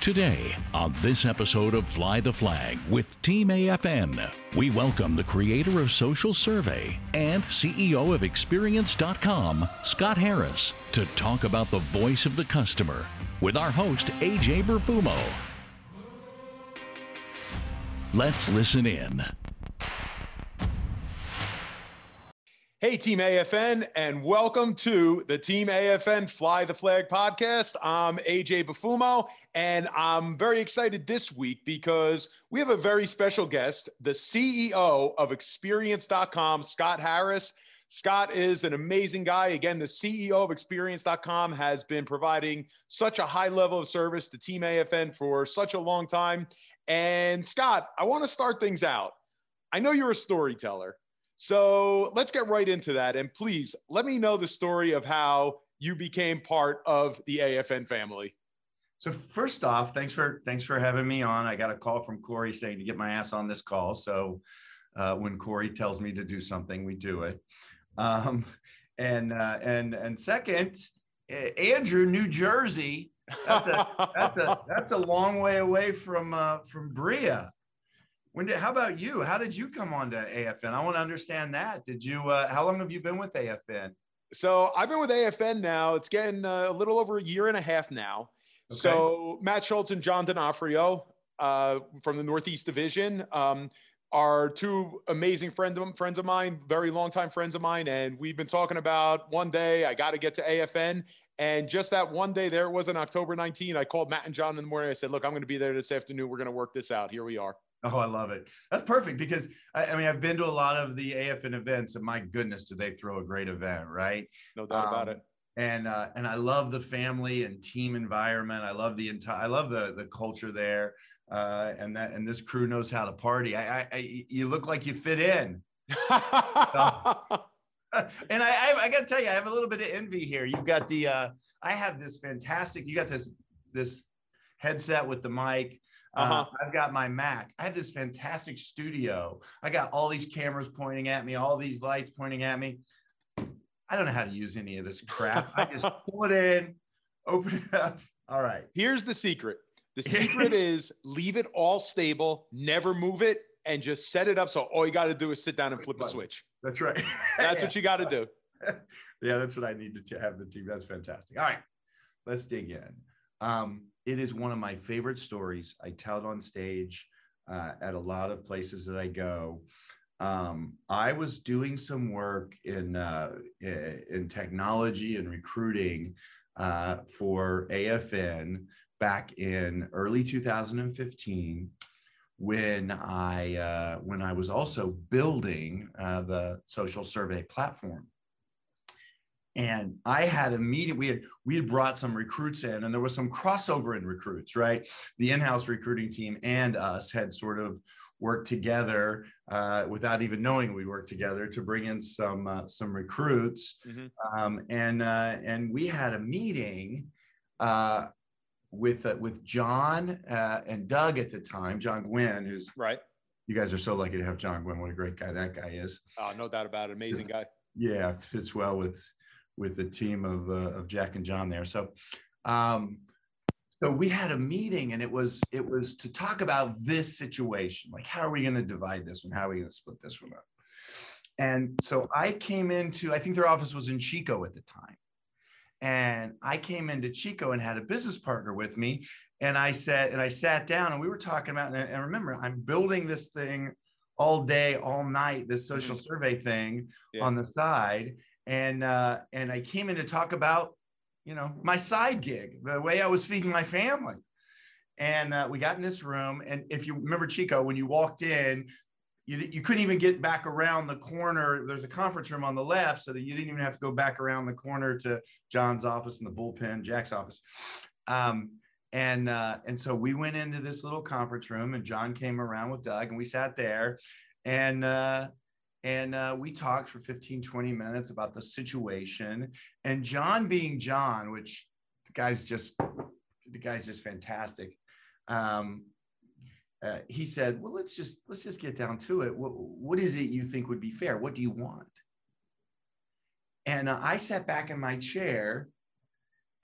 Today, on this episode of Fly the Flag with Team AFN, we welcome the creator of Social Survey and CEO of Experience.com, Scott Harris, to talk about the voice of the customer with our host, AJ Berfumo. Let's listen in. Hey, Team AFN, and welcome to the Team AFN Fly the Flag podcast. I'm AJ Bufumo, and I'm very excited this week because we have a very special guest, the CEO of Experience.com, Scott Harris. Scott is an amazing guy. Again, the CEO of Experience.com has been providing such a high level of service to Team AFN for such a long time. And Scott, I want to start things out. I know you're a storyteller. So let's get right into that. And please let me know the story of how you became part of the AFN family. So first off, thanks for thanks for having me on. I got a call from Corey saying to get my ass on this call. So uh, when Corey tells me to do something, we do it. Um, and uh, and and second, Andrew, New Jersey. That's a that's a that's a long way away from uh, from Brea. When did, how about you? How did you come on to AFN? I want to understand that. Did you, uh, how long have you been with AFN? So I've been with AFN now. It's getting uh, a little over a year and a half now. Okay. So Matt Schultz and John D'Onofrio uh, from the Northeast Division um, are two amazing friends of, friends of mine, very longtime friends of mine. And we've been talking about one day I got to get to AFN. And just that one day, there was on October 19. I called Matt and John in the morning. I said, look, I'm going to be there this afternoon. We're going to work this out. Here we are. Oh, I love it. That's perfect because I, I, mean I've been to a lot of the AFN events, and my goodness, do they throw a great event, right? No doubt um, about it. And uh, and I love the family and team environment. I love the entire. I love the the culture there, uh, and that and this crew knows how to party. I, I, I you look like you fit in. and I, I, I got to tell you, I have a little bit of envy here. You've got the, uh, I have this fantastic. You got this this headset with the mic. Uh-huh. Uh, I've got my Mac. I have this fantastic studio. I got all these cameras pointing at me, all these lights pointing at me. I don't know how to use any of this crap. I just pull it in, open it up. All right. Here's the secret. The secret is leave it all stable, never move it, and just set it up so all you got to do is sit down and flip a switch. That's right. That's what you got to do. yeah, that's what I need to have the team. That's fantastic. All right, let's dig in. Um, it is one of my favorite stories. I tell it on stage uh, at a lot of places that I go. Um, I was doing some work in uh, in technology and recruiting uh, for AFN back in early 2015 when I uh, when I was also building uh, the social survey platform and I had meeting. We had we had brought some recruits in, and there was some crossover in recruits. Right, the in-house recruiting team and us had sort of worked together uh, without even knowing we worked together to bring in some uh, some recruits. Mm-hmm. Um, and uh, and we had a meeting uh, with uh, with John uh, and Doug at the time. John Gwynn, who's right. You guys are so lucky to have John Gwynn. What a great guy that guy is. Oh, no doubt about it. Amazing it's, guy. Yeah, fits well with with the team of, uh, of Jack and John there. So, um, so we had a meeting and it was it was to talk about this situation like how are we going to divide this one? How are we going to split this one up? And so i came into i think their office was in chico at the time. And i came into chico and had a business partner with me. And i said and i sat down and we were talking about and, and remember i'm building this thing all day all night this social mm-hmm. survey thing yeah. on the side. And uh, and I came in to talk about you know my side gig, the way I was feeding my family. And uh, we got in this room, and if you remember Chico, when you walked in, you, you couldn't even get back around the corner. There's a conference room on the left, so that you didn't even have to go back around the corner to John's office and the bullpen, Jack's office. Um, and uh, and so we went into this little conference room, and John came around with Doug, and we sat there, and uh, and uh, we talked for 15 20 minutes about the situation and john being john which the guy's just the guy's just fantastic um, uh, he said well let's just let's just get down to it what, what is it you think would be fair what do you want and uh, i sat back in my chair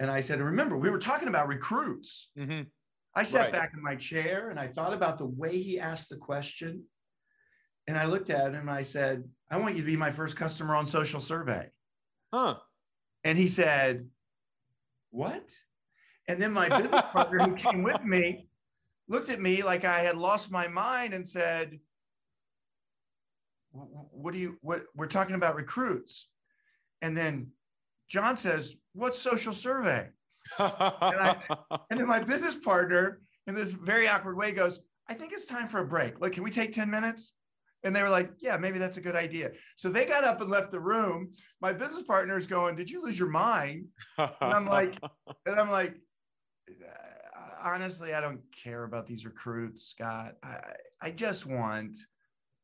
and i said remember we were talking about recruits mm-hmm. I sat Right. back in my chair and I thought about the way he asked the question. And I looked at him and I said, I want you to be my first customer on social survey. Huh. And he said, What? And then my business partner who came with me looked at me like I had lost my mind and said, "Wh- wh- What do you, what, we're talking about recruits. And then John says, What's social survey? I And then my business partner, in this very awkward way, goes, I think it's time for a break. Like, can we take 10 minutes? And they were like, Yeah, maybe that's a good idea. So they got up and left the room. My business partner is going, Did you lose your mind? And I'm like, and I'm like, honestly, I don't care about these recruits, Scott. I, I just want,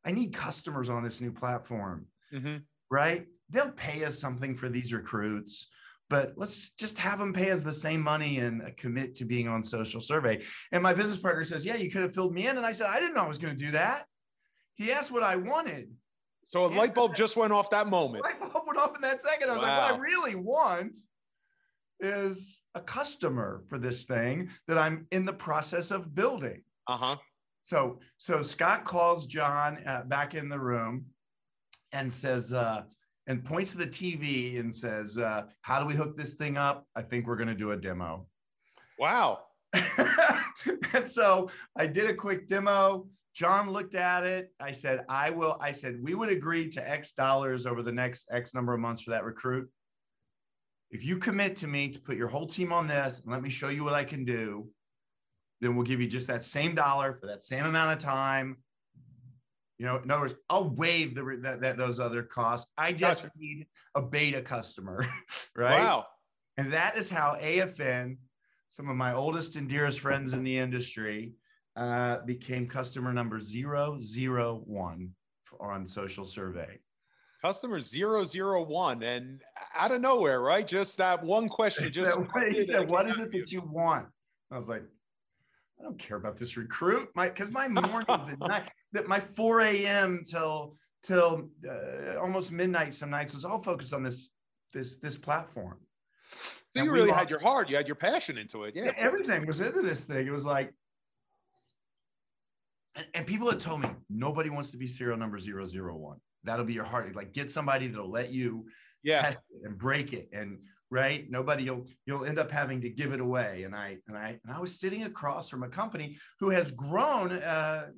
I need customers on this new platform, Mhm. right? They'll pay us something for these recruits, but let's just have them pay us the same money and uh, commit to being on social survey. And my business partner says, Yeah, you could have filled me in. And I said, I didn't know I was going to do that. He asked what I wanted. so a light bulb just went off that moment. light bulb went off in that second. I was like, what I really want is a customer for this thing that I'm in the process of building. Uh huh. So, so Scott calls John uh, back in the room and says, uh, and points to the TV and says, uh, "How do we hook this thing up? I think we're going to do a demo." Wow. and so I did a quick demo. John looked at it. I said, I will. I said, we would agree to X dollars over the next X number of months for that recruit. If you commit to me to put your whole team on this and let me show you what I can do, then we'll give you just that same dollar for that same amount of time. You know, in other words, I'll waive the that, that those other costs. I just Gotcha. need a beta customer, right? Wow. And that is how AFN, some of my oldest and dearest friends in the industry, uh, became customer number 001 on social survey. Customer 001. And out of nowhere, right? Just that one question. Just he said, What is it that you want? I was like, I don't care about this recruit. My because my mornings at night that my 4 a.m. till till uh, almost midnight some nights was all focused on this this this platform. So And you really lost- had your heart, you had your passion into it. Yeah. Yeah, everything was into this thing. It was like, and, and people had told me nobody wants to be serial number 001. That'll be your heart. Like, get somebody that'll let you Yeah. test it and break it. And right, nobody you'll you'll end up having to give it away. And I and I and I was sitting across from a company who has grown, uh,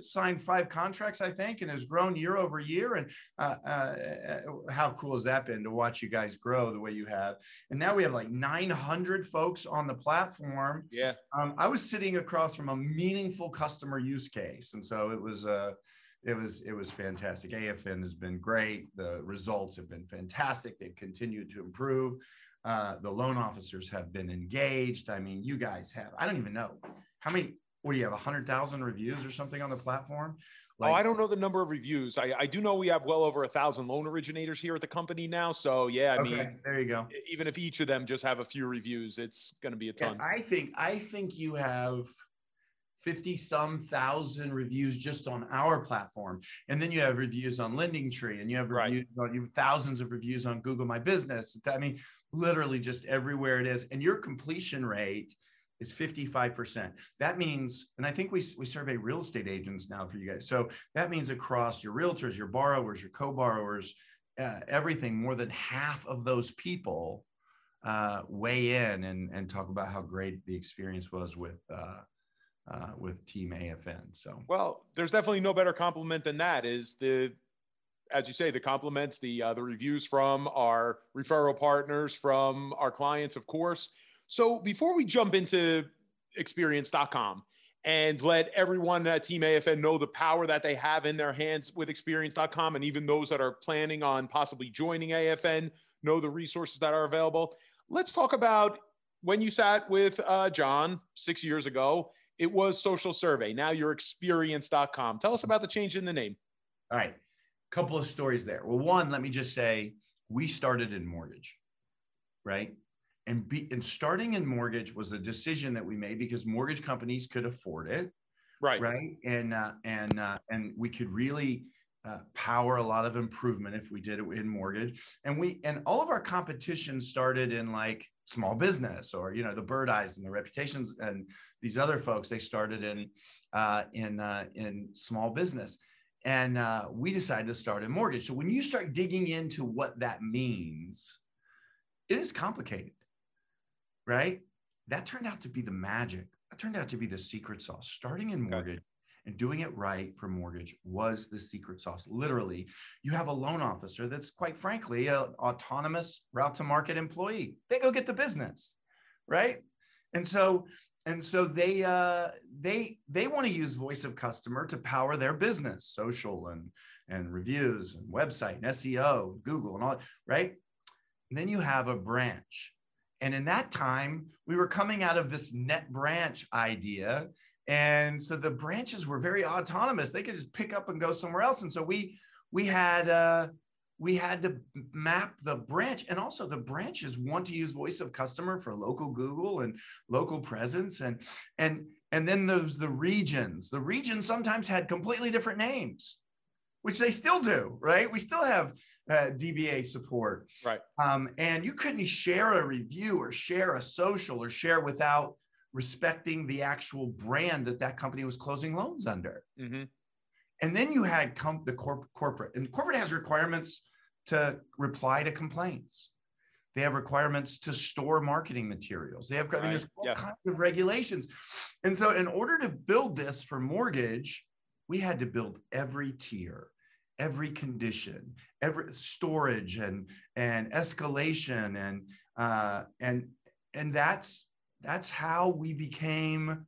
signed five contracts, I think, and has grown year over year. And uh, uh, how cool has that been to watch you guys grow the way you have? And now we have like 900 folks on the platform. Yeah. Um, I was sitting across from a meaningful customer use case, and so it was uh, it was it was fantastic. AFN has been great. The results have been fantastic. They've continued to improve. Uh, the loan officers have been engaged. I mean, you guys have. I don't even know how many. What do you have? hundred thousand reviews or something on the platform? oh, I don't know the number of reviews. I, I do know we have well over a thousand loan originators here at the company now. So yeah, I okay, mean, there you go. even if each of them just have a few reviews, it's going to be a Yeah, ton. I think I think you have 50 some thousand reviews just on our platform. And then you have reviews on Lending Tree and you have Right. reviews on you have thousands of reviews on Google My Business. I mean, literally just everywhere it is. And your completion rate is 55%. That means, and I think we, we survey real estate agents now for you guys. So that means across your realtors, your borrowers, your co-borrowers, uh, everything, more than half of those people uh, weigh in and, and talk about how great the experience was with uh, uh, with Team AFN. So Well, there's definitely no better compliment than that. Is the, as you say, the compliments, the uh, the reviews from our referral partners, from our clients, of course. So before we jump into experience.com and let everyone at Team AFN know the power that they have in their hands with experience.com, and even those that are planning on possibly joining AFN know the resources that are available. Let's talk about when you sat with uh, John six years ago it was social survey now you're experience.com tell us about the change in the name all right, couple of stories there. Well, one, let me just say we started in mortgage, right? And be and starting in mortgage was a decision that we made because mortgage companies could afford it. right. right? And uh, and uh, and we could really uh, power a lot of improvement if we did it in mortgage. And we and all of our competition started in like small business or you know the Birdeyes and the reputations and these other folks they started in uh, in uh, in small business. And uh, we decided to start in mortgage. So when you start digging into what that means it is complicated right that turned out to be the magic that turned out to be the secret sauce starting in mortgage and doing it right for mortgage was the secret sauce. Literally, you have a loan officer that's quite frankly an autonomous route to market employee. They go get the business, right? And so and so they uh, they they want to use voice of customer to power their business, social and and reviews and website and SEO, Google and all, right? And then you have a branch. And in that time, we were coming out of this net branch idea. And so the branches were very autonomous. They could just pick up and go somewhere else. And so we we had uh we had to map the branch. And also the branches want to use voice of customer for local google and local presence. And and and then there's the regions. The regions sometimes had completely different names which they still do right? We still have uh, DBA support. Right. Um, and you couldn't share a review or share a social or share without respecting the actual brand that that company was closing loans under. Mm-hmm. And then you had com- the corp- corporate, and corporate has requirements to reply to complaints. They have requirements to store marketing materials. They have. I mean, there's all yeah. kinds of regulations. And so, in order to build this for mortgage, we had to build every tier, every condition, every storage and and escalation and uh, and and that's that's how we became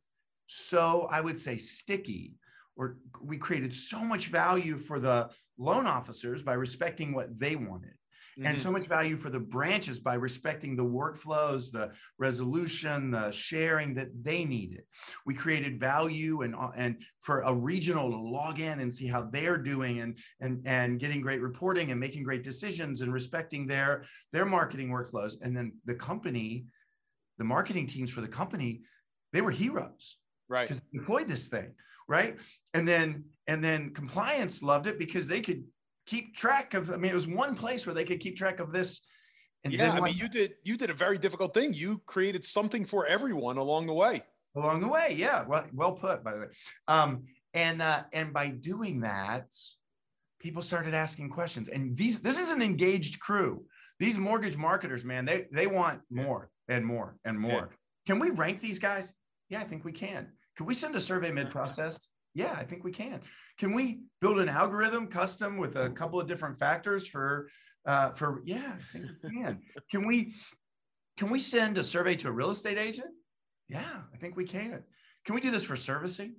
so, I would say, sticky, or we created so much value for the loan officers by respecting what they wanted. Mm-hmm. And so much value for the branches by respecting the workflows, the resolution, the sharing that they needed. We created value and, and for a regional to log in and see how they're doing and, and, and getting great reporting and making great decisions and respecting their, their marketing workflows. And then the company the marketing teams for the company, they were heroes. Right. Because they deployed this thing. Right. And then and then compliance loved it because they could keep track of, I mean, it was one place where they could keep track of this. And yeah, I mean, you did you did a very difficult thing. You created something for everyone along the way. Along the way, yeah. Well, well put, by the way. Um, and uh, and by doing that, people started asking questions. And these this is an engaged crew. These mortgage marketers, man, they they want more and more and more. Yeah. Can we rank these guys? Yeah, I think we can. Can we send a survey mid process? Yeah, I think we can. Can we build an algorithm custom with a couple of different factors for uh, for yeah, I think we can. can we can we send a survey to a real estate agent? Yeah, I think we can. Can we do this for servicing?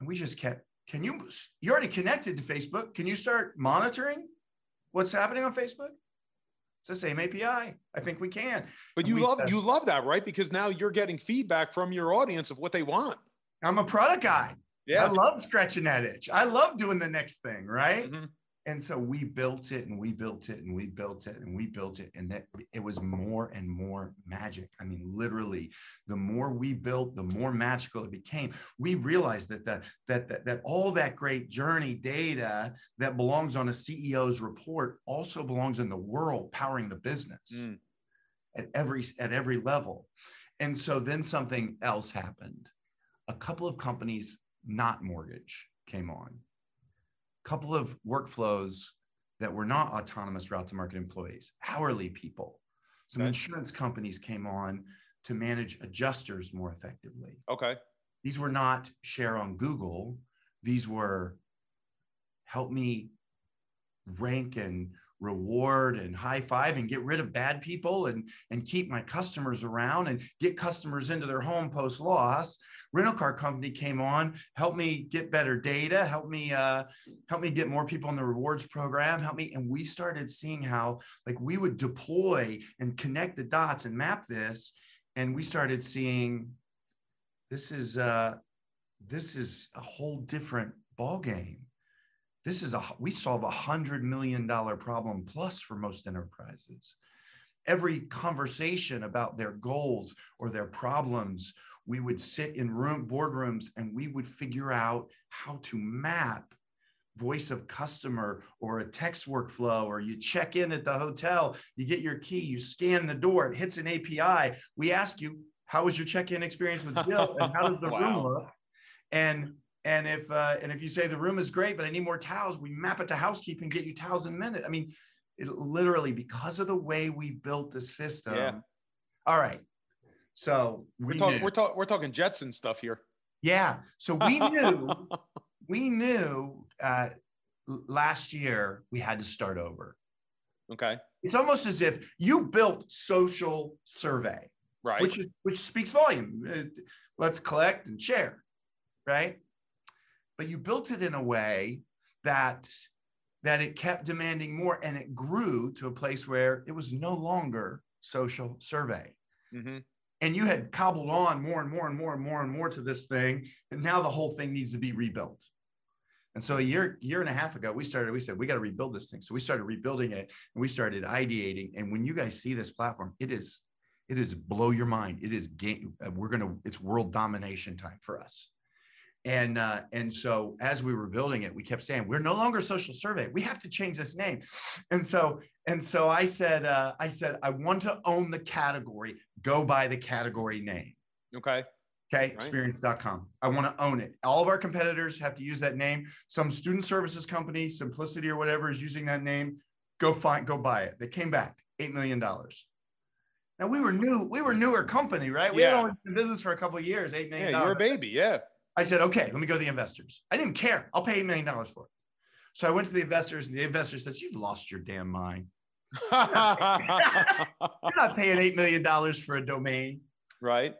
And we just kept. Can you? you're already connected to Facebook. Can you start monitoring what's happening on Facebook? It's the same API. I think we can. But you love you love that, right? Because now you're getting feedback from your audience of what they want. I'm a product guy. Yeah. I love scratching that itch. I love doing the next thing, right? Mm-hmm. And so we built it and we built it and we built it and we built it. And that it was more and more magic. I mean, literally, the more we built, the more magical it became. We realized that the, that, that, that all that great journey data that belongs on a CEO's report also belongs in the world powering the business mm. at every at every level. And so then something else happened. A couple of companies, not mortgage, came on A couple of workflows that were not autonomous route to market employees, hourly people. Some okay. insurance companies came on to manage adjusters more effectively. Okay. These were not share on Google. These were help me rank and reward and high five and get rid of bad people and, and keep my customers around and get customers into their home post loss rental car company came on, helped me get better data, helped me uh, help me get more people in the rewards program, help me, and we started seeing how like we would deploy and connect the dots and map this, and we started seeing this is uh, this is a whole different ball game. This is a we solve a hundred million dollar problem plus for most enterprises every conversation about their goals or their problems we would sit in room boardrooms and we would figure out how to map voice of customer or a text workflow or you check in at the hotel you get your key you scan the door it hits an api we ask you how was your check-in experience with jill? And how does the wow. room look? And and if uh, and if you say the room is great but i need more towels we map it to housekeeping get you towels in a minute. I mean it literally because of the way we built the system. Yeah. all right so we are talking we're, talk, we're talking jetson stuff here yeah so we knew we knew uh, last year we had to start over. Okay. It's almost as if you built social survey, right? Which is, which speaks volume. Uh, let's collect and share, right? But you built it in a way that that it kept demanding more, and it grew to a place where it was no longer social survey. Mm-hmm and you had cobbled on more and more and more and more and more to this thing and now the whole thing needs to be rebuilt and so a year, year and a half ago, we started, we said, we got to rebuild this thing. So we started rebuilding it and we started ideating. And when you guys see this platform, it is, it is blow your mind. It is game. We're to, it's world domination time for us. And, uh, and so as we were building it, we kept saying, we're no longer social survey. We have to change this name. And so, and so I said, uh, I said, I want to own the category, go by the category name. Okay. Okay, right. experience.com. I want to own it. All of our competitors have to use that name. Some student services company, Simplicity or whatever, is using that name. Go find, go buy it. They came back, $8 million. Now we were new, we were newer company, right? We yeah. had only been in business for a couple of years, $8 million. Yeah, you're a baby, yeah. I said, okay, let me go to the investors. I didn't care. I'll pay $8 million for it. So I went to the investors, and the investor says, You've lost your damn mind. you're not paying $8 million for a domain. Right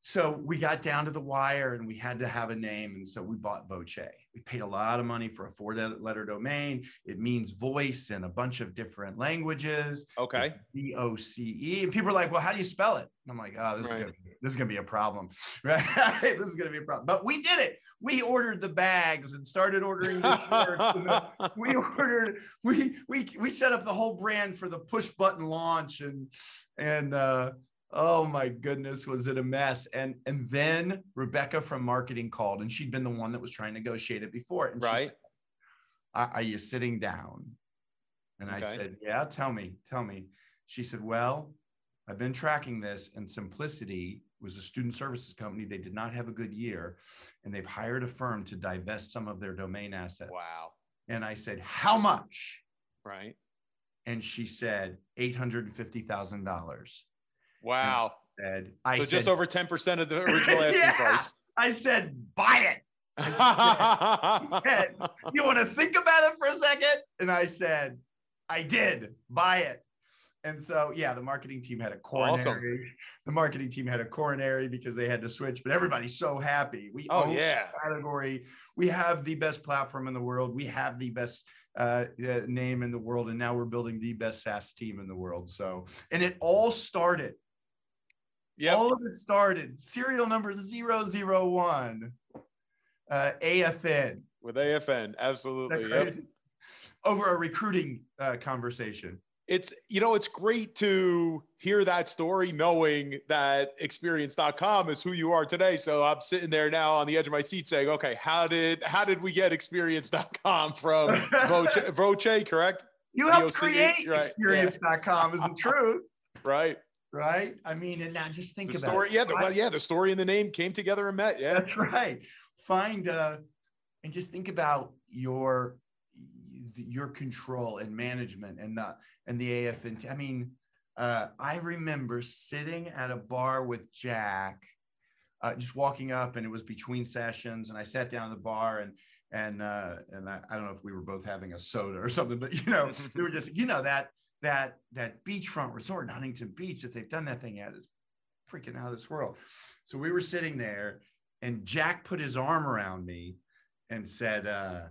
so we got down to the wire and we had to have a name. And so we bought Voce. We paid a lot of money for a four letter domain. It means voice in a bunch of different languages. Okay. V O C E. And people are like, well, how do you spell it? And I'm like, oh, this, right. is gonna be, this is going to be a problem. Right. this is going to be a problem. But we did it. We ordered the bags and started ordering the shirts. we ordered, we, we, we set up the whole brand for the push button launch and, and, uh, oh my goodness was it a mess. And and then rebecca from marketing called and she'd been the one that was trying to negotiate it before and right. said, are, are, you sitting down? And okay. i said yeah tell me tell me. She said well i've been tracking this and simplicity was a student services company. They did not have a good year and they've hired a firm to divest some of their domain assets. Wow. And i said how much? Right. And she said $850000 Wow. Said, I so said, just over 10% of the original asking yeah, price. I said, buy it. I said, you want to think about it for a second? And I said, I did buy it. And so, yeah, the marketing team had a coronary. Awesome. The marketing team had a coronary because they had to switch, but everybody's so happy. We oh yeah category. We have the best platform in the world. We have the best uh, uh, name in the world, and now we're building the best SaaS team in the world. So, and it all started yeah. All of it started serial number 001, uh, AFN. With AFN, absolutely. Yep. Over a recruiting uh, conversation. It's, you know, it's great to hear that story knowing that experience.com is who you are today. So I'm sitting there now on the edge of my seat saying, okay, how did, how did we get experience.com from Voce, Voce correct? You helped create right. experience.com yeah. is the truth. Right right? I mean, and now just think the about story. It. Yeah, the, well, yeah, the story and the name came together and met. Yeah, that's right. Find uh, and just think about your your control and management and the and the AFN. I mean, uh, I remember sitting at a bar with Jack, uh, just walking up, and it was between sessions, and I sat down at the bar and and uh, and I, I don't know if we were both having a soda or something, but you know, we were just you know that that that beachfront resort in Huntington Beach that they've done that thing at is freaking out of this world. So we were sitting there, and Jack put his arm around me and said, uh,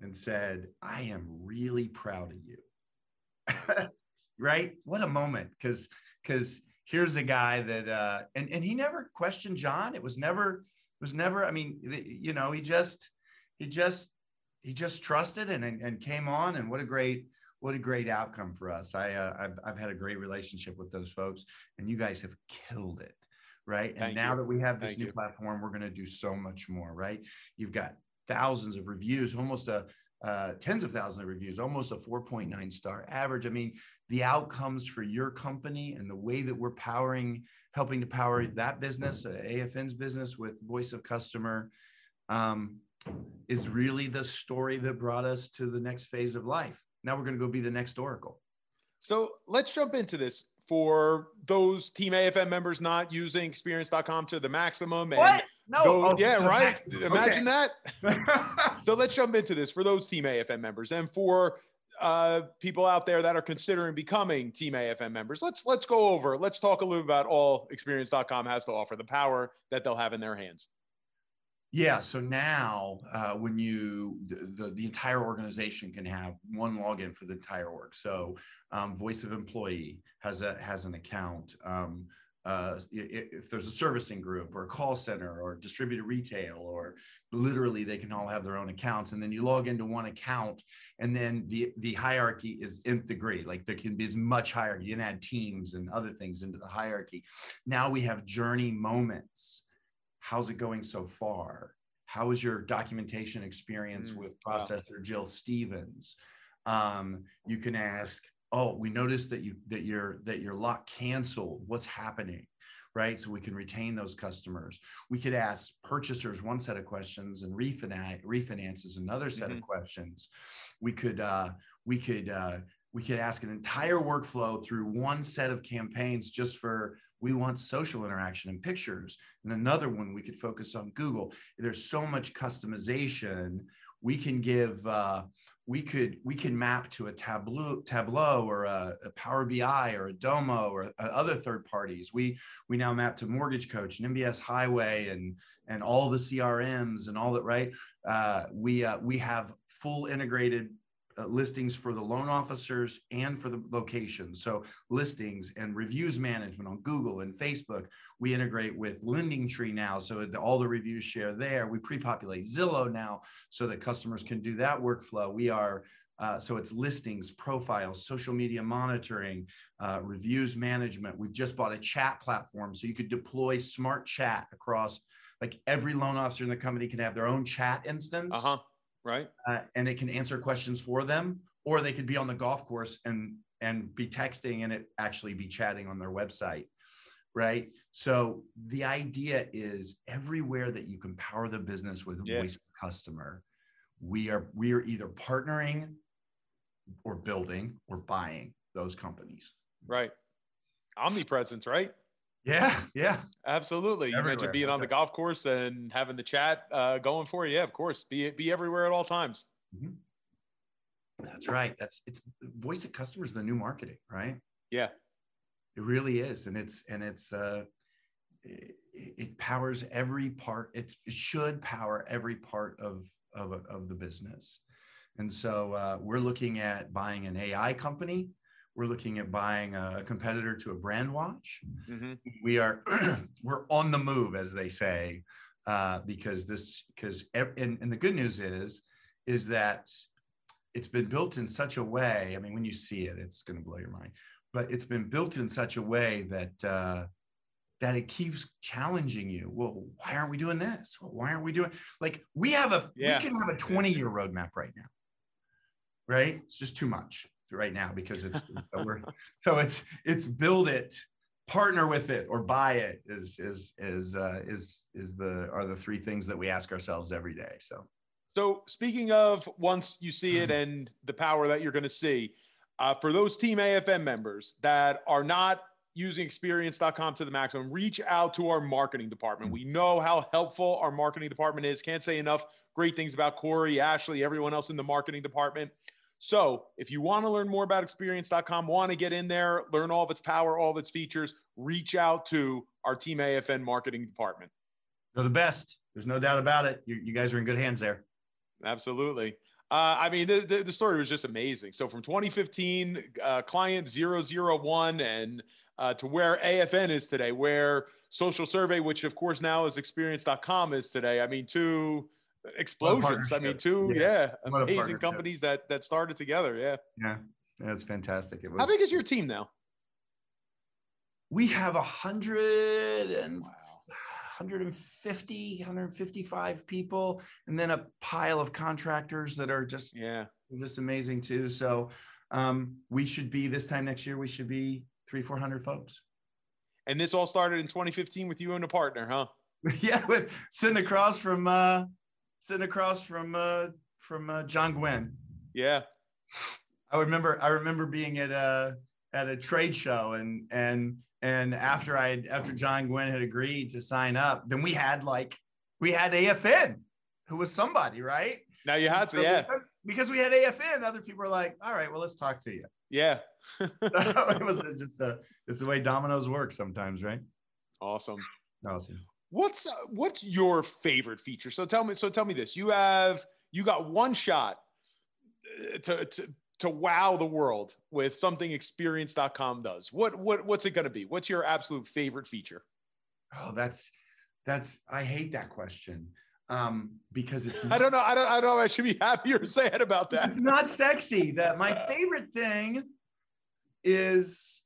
and said, "I am really proud of you." right? What a moment, because because here's a guy that uh, and and he never questioned John. It was never it was never. I mean, you know, he just he just he just trusted and and, and came on, and what a great what a great outcome for us. I, uh, I've, I've had a great relationship with those folks, and you guys have killed it, right? And Thank now you. that we have this Thank new you. platform, we're going to do so much more, right? You've got thousands of reviews, almost a uh, tens of thousands of reviews, almost a 4.9 star average. I mean, the outcomes for your company and the way that we're powering, helping to power that business, uh, AFN's business with voice of customer, um, is really the story that brought us to the next phase of life. Now we're going to go be the next Oracle. So let's jump into this for those Team AFN members not using experience.com to the maximum. And what? No. Go, oh, yeah, right. Imagine okay. that. so let's jump into this for those Team AFN members and for uh, people out there that are considering becoming Team AFN members. Let's let's go over. Let's talk a little about all experience.com has to offer, the power that they'll have in their hands. Yeah. So now, uh, when you the, the entire organization can have one login for the entire org. So, um, Voice of Employee has a has an account. Um, uh, if there's a servicing group or a call center or distributed retail or literally they can all have their own accounts and then you log into one account and then the the hierarchy is nth degree like there can be as much hierarchy you can add teams and other things into the hierarchy now we have journey moments how's it going so far? How is your documentation experience mm, with processor wow. jill stevens? Um, you can ask oh we noticed that you that your that your lock canceled. What's happening? Right? So we can retain those customers. We could ask purchasers one set of questions and refinance refinances another set mm-hmm. of questions. We could uh, we could uh, we could ask an entire workflow through one set of campaigns just for we want social interaction and pictures. And another one we could focus on google. There's so much customization. We can give uh, we could we can map to a tableau tableau or a, a power bi or a domo or a, other third parties. We we now map to mortgage coach and mbs highway and and all the crms and all that right? Uh, we uh, we have full integrated uh, listings for the loan officers and for the locations. So listings and reviews management on Google and Facebook. We integrate with Lending Tree now, so all the reviews share there. We pre-populate Zillow now, so that customers can do that workflow. We are uh, so it's listings, profiles, social media monitoring, uh, reviews management. We've just bought a chat platform, so you could deploy smart chat across. Like every loan officer in the company can have their own chat instance. Uh-huh right? Uh, and it can answer questions for them, or they could be on the golf course and and be texting and it actually be chatting on their website, right? So the idea is everywhere that you can power the business with yeah. voice customer, we are we are either partnering or building or buying those companies. Right. Omnipresence, right? Yeah, yeah, absolutely. Everywhere. You mentioned being on the golf course and having the chat uh, going for you. Yeah, of course. Be be everywhere at all times. Mm-hmm. That's right. That's it's voice of customers, the new marketing, right? Yeah, it really is, and it's and it's uh, it, it powers every part. It's, it should power every part of of of the business, and so uh, we're looking at buying an AI company we're looking at buying a competitor to a brand watch. Mm-hmm. We are we're on the move, as they say, uh, because this because and, and the good news is is that it's been built in such a way. I mean, when you see it, it's going to blow your mind. But it's been built in such a way that uh, that it keeps challenging you. Well, why aren't we doing this? Well, why aren't we doing like we have a yeah. we can have a 20 year roadmap right now, right? It's just too much right now because it's so, we're, so it's it's build it partner with it or buy it is is is uh, is is the are the three things that we ask ourselves every day so so speaking of once you see it mm-hmm. and the power that you're going to see uh, for those team afn members that are not using experience.com to the maximum reach out to our marketing department mm-hmm. we know how helpful our marketing department is can't say enough great things about corey ashley everyone else in the marketing department so if you want to learn more about experience.com, want to get in there, learn all of its power, all of its features, reach out to our Team AFN marketing department. They're the best. There's no doubt about it. You, you guys are in good hands there. Absolutely. Uh, I mean, the, the, the, story was just amazing. So from 2015, uh, client 001 and uh, to where AFN is today, where social survey, which of course now is experience.com is today. I mean, two explosions. I mean, two yeah, yeah amazing companies that that started together. Yeah, yeah, that's fantastic. It was. How big is your team now? We have a hundred and 150, 155 people, and then a pile of contractors that are just yeah, just amazing too. So um, we should be this time next year. We should be three, four hundred folks. And this all started in 2015 with you and a partner, huh? yeah, with sitting across from uh, sitting across from uh, from uh, John Gwynn. Yeah, I remember. I remember being at a at a trade show, and and and after I after John Gwynn had agreed to sign up, then we had like we had AFN, who was somebody, right? Now you had to, so yeah. Because, because we had AFN, other people were like, "All right, well, let's talk to you." Yeah. it was just a, it's the way dominoes work sometimes, right? Awesome. Awesome. What's uh, what's your favorite feature? So tell me. So tell me this. You have you got one shot uh, to to to wow the world with something experience.com does. What what what's it going to be? What's your absolute favorite feature? Oh, that's that's I hate that question. Um, because it's not, I don't know. I don't I don't know. I should be happy or sad about that. It's not sexy. That my favorite thing is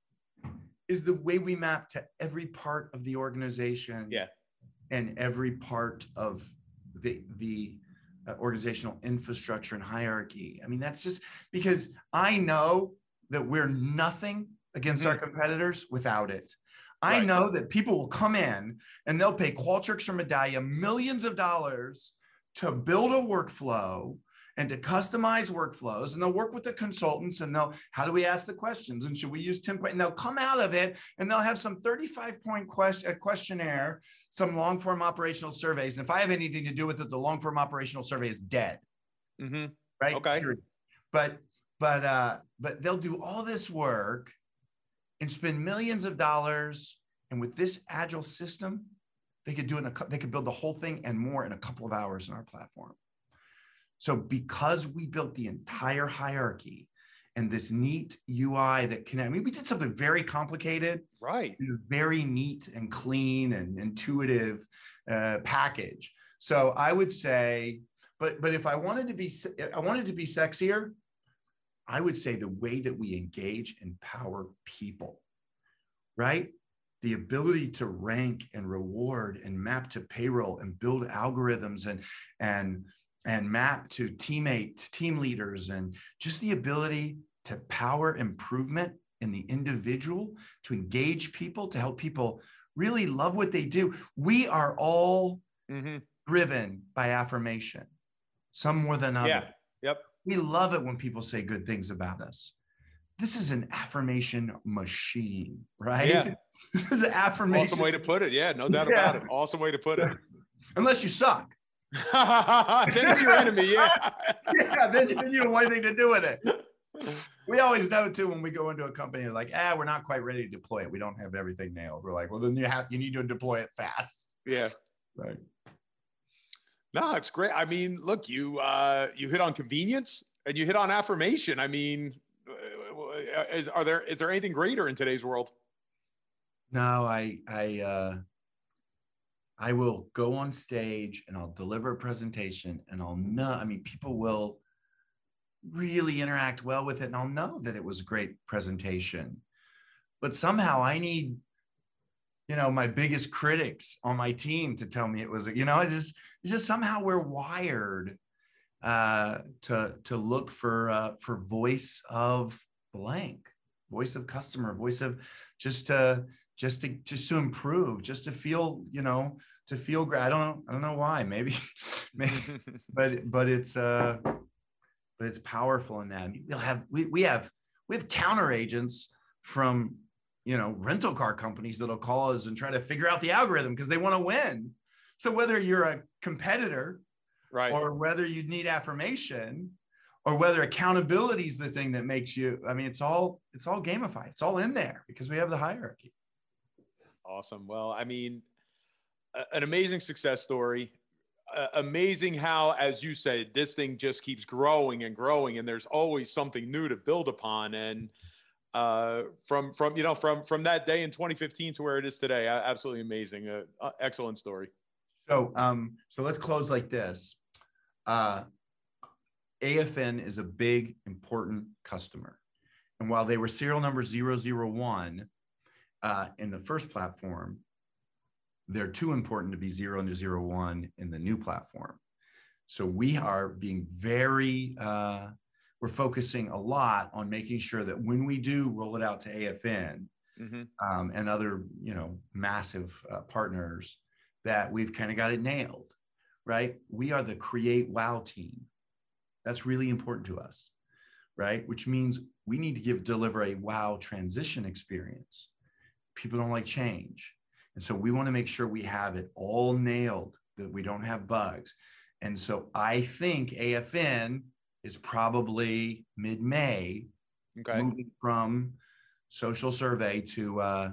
is the way we map to every part of the organization. Yeah and every part of the the uh, organizational infrastructure and hierarchy. I mean, that's just because I know that we're nothing against mm-hmm. our competitors without it. I right. know that people will come in and they'll pay Qualtrics or Medallia millions of dollars to build a workflow and to customize workflows and they'll work with the consultants and they'll how do we ask the questions? And should we use 10 point and they'll come out of it and they'll have some 35 point question, questionnaire some long form operational surveys and if i have anything to do with it the long form operational survey is dead. Mm-hmm. right? Okay. But but uh but they'll do all this work and spend millions of dollars and with this agile system they could do it in a they could build the whole thing and more in a couple of hours in our platform so because we built the entire hierarchy and this neat UI that connect, I mean, we did something very complicated, right? Very neat and clean and intuitive uh, package. So I would say, but but if I wanted to be, I wanted to be sexier, I would say the way that we engage and power people, right? The ability to rank and reward and map to payroll and build algorithms and and and map to teammates, team leaders, and just the ability to power improvement in the individual, to engage people, to help people really love what they do. We are all mm-hmm. driven by affirmation, some more than others. Yeah. Yep. We love it when people say good things about us. This is an affirmation machine, right? Yeah. this is an affirmation. Awesome way to put it. Yeah, no doubt yeah. about it. Awesome way to put it. Unless you suck. Then it's your enemy, yeah. yeah, then, then you don't want anything to do with it. We always know too when we go into a company like, ah, we're not quite ready to deploy it. We don't have everything nailed. We're like, well, then you have you need to deploy it fast. Yeah. Right. No, it's great. I mean, look, you uh you hit on convenience and you hit on affirmation. I mean, uh, is are there is there anything greater in today's world? No, I I uh I will go on stage and I'll deliver a presentation and I'll know, I mean, people will really interact well with it and I'll know that it was a great presentation. But somehow I need, you know, my biggest critics on my team to tell me it was, you know, it's just, it's just somehow we're wired uh, to, to look for, uh, for voice of blank, voice of customer, voice of just to, just to just to improve, just to feel, you know, to feel great. I don't know. I don't know why. Maybe, maybe but but it's uh, but it's powerful in that. We'll have we we have we have counter agents from you know rental car companies that'll call us and try to figure out the algorithm because they want to win. So whether you're a competitor, right, or whether you need affirmation, or whether accountability is the thing that makes you. I mean, it's all it's all gamified. It's all in there because we have the hierarchy. Awesome. Well, I mean, an amazing success story. Uh, amazing how, as you said, this thing just keeps growing and growing, and there's always something new to build upon. And uh, from from you know from from that day in 2015 to where it is today, absolutely amazing. Uh, uh, excellent story. So um, so let's close like this. Uh, AFN is a big important customer, and while they were serial number 001 uh, in the first platform, they're too important to be zero and zero one in the new platform. So we are being very, uh, we're focusing a lot on making sure that when we do roll it out to AFN mm-hmm. um, and other, you know, massive uh, partners, that we've kind of got it nailed, right? We are the create wow team. That's really important to us, right? Which means we need to give deliver a wow transition experience. People don't like change. And so we want to make sure we have it all nailed, that we don't have bugs. And so I think AFN is probably mid May, okay. moving from social survey to uh,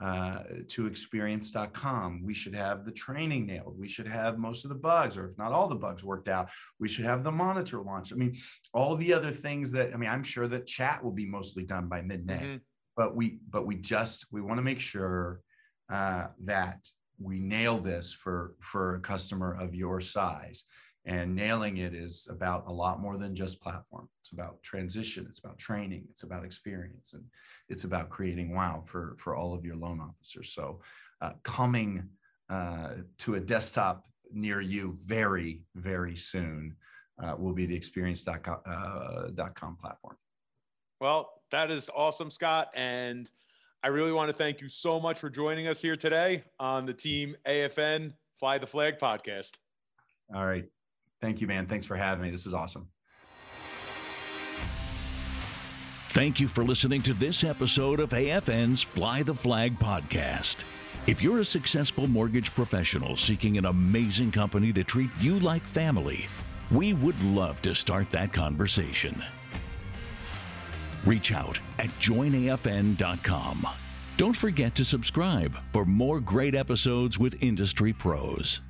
uh, to experience.com. We should have the training nailed. We should have most of the bugs, or if not all the bugs worked out. We should have the monitor launched. I mean, all the other things that I mean, I'm sure that chat will be mostly done by mid May. Mm-hmm. But we but we just we want to make sure uh, that we nail this for for a customer of your size. And nailing it is about a lot more than just platform. It's about transition it's about training it's about experience and it's about creating wow for for all of your loan officers. So uh, coming uh, to a desktop near you very very soon uh, will be the experience.com uh, platform well that is awesome scott and I really want to thank you so much for joining us here today on the Team AFN Fly the Flag podcast. All right. Thank you, man. Thanks for having me. This is awesome. Thank you for listening to this episode of AFN's Fly the Flag podcast. If you're a successful mortgage professional seeking an amazing company to treat you like family, we would love to start that conversation. Reach out at joinafn.com. Don't forget to subscribe for more great episodes with industry pros.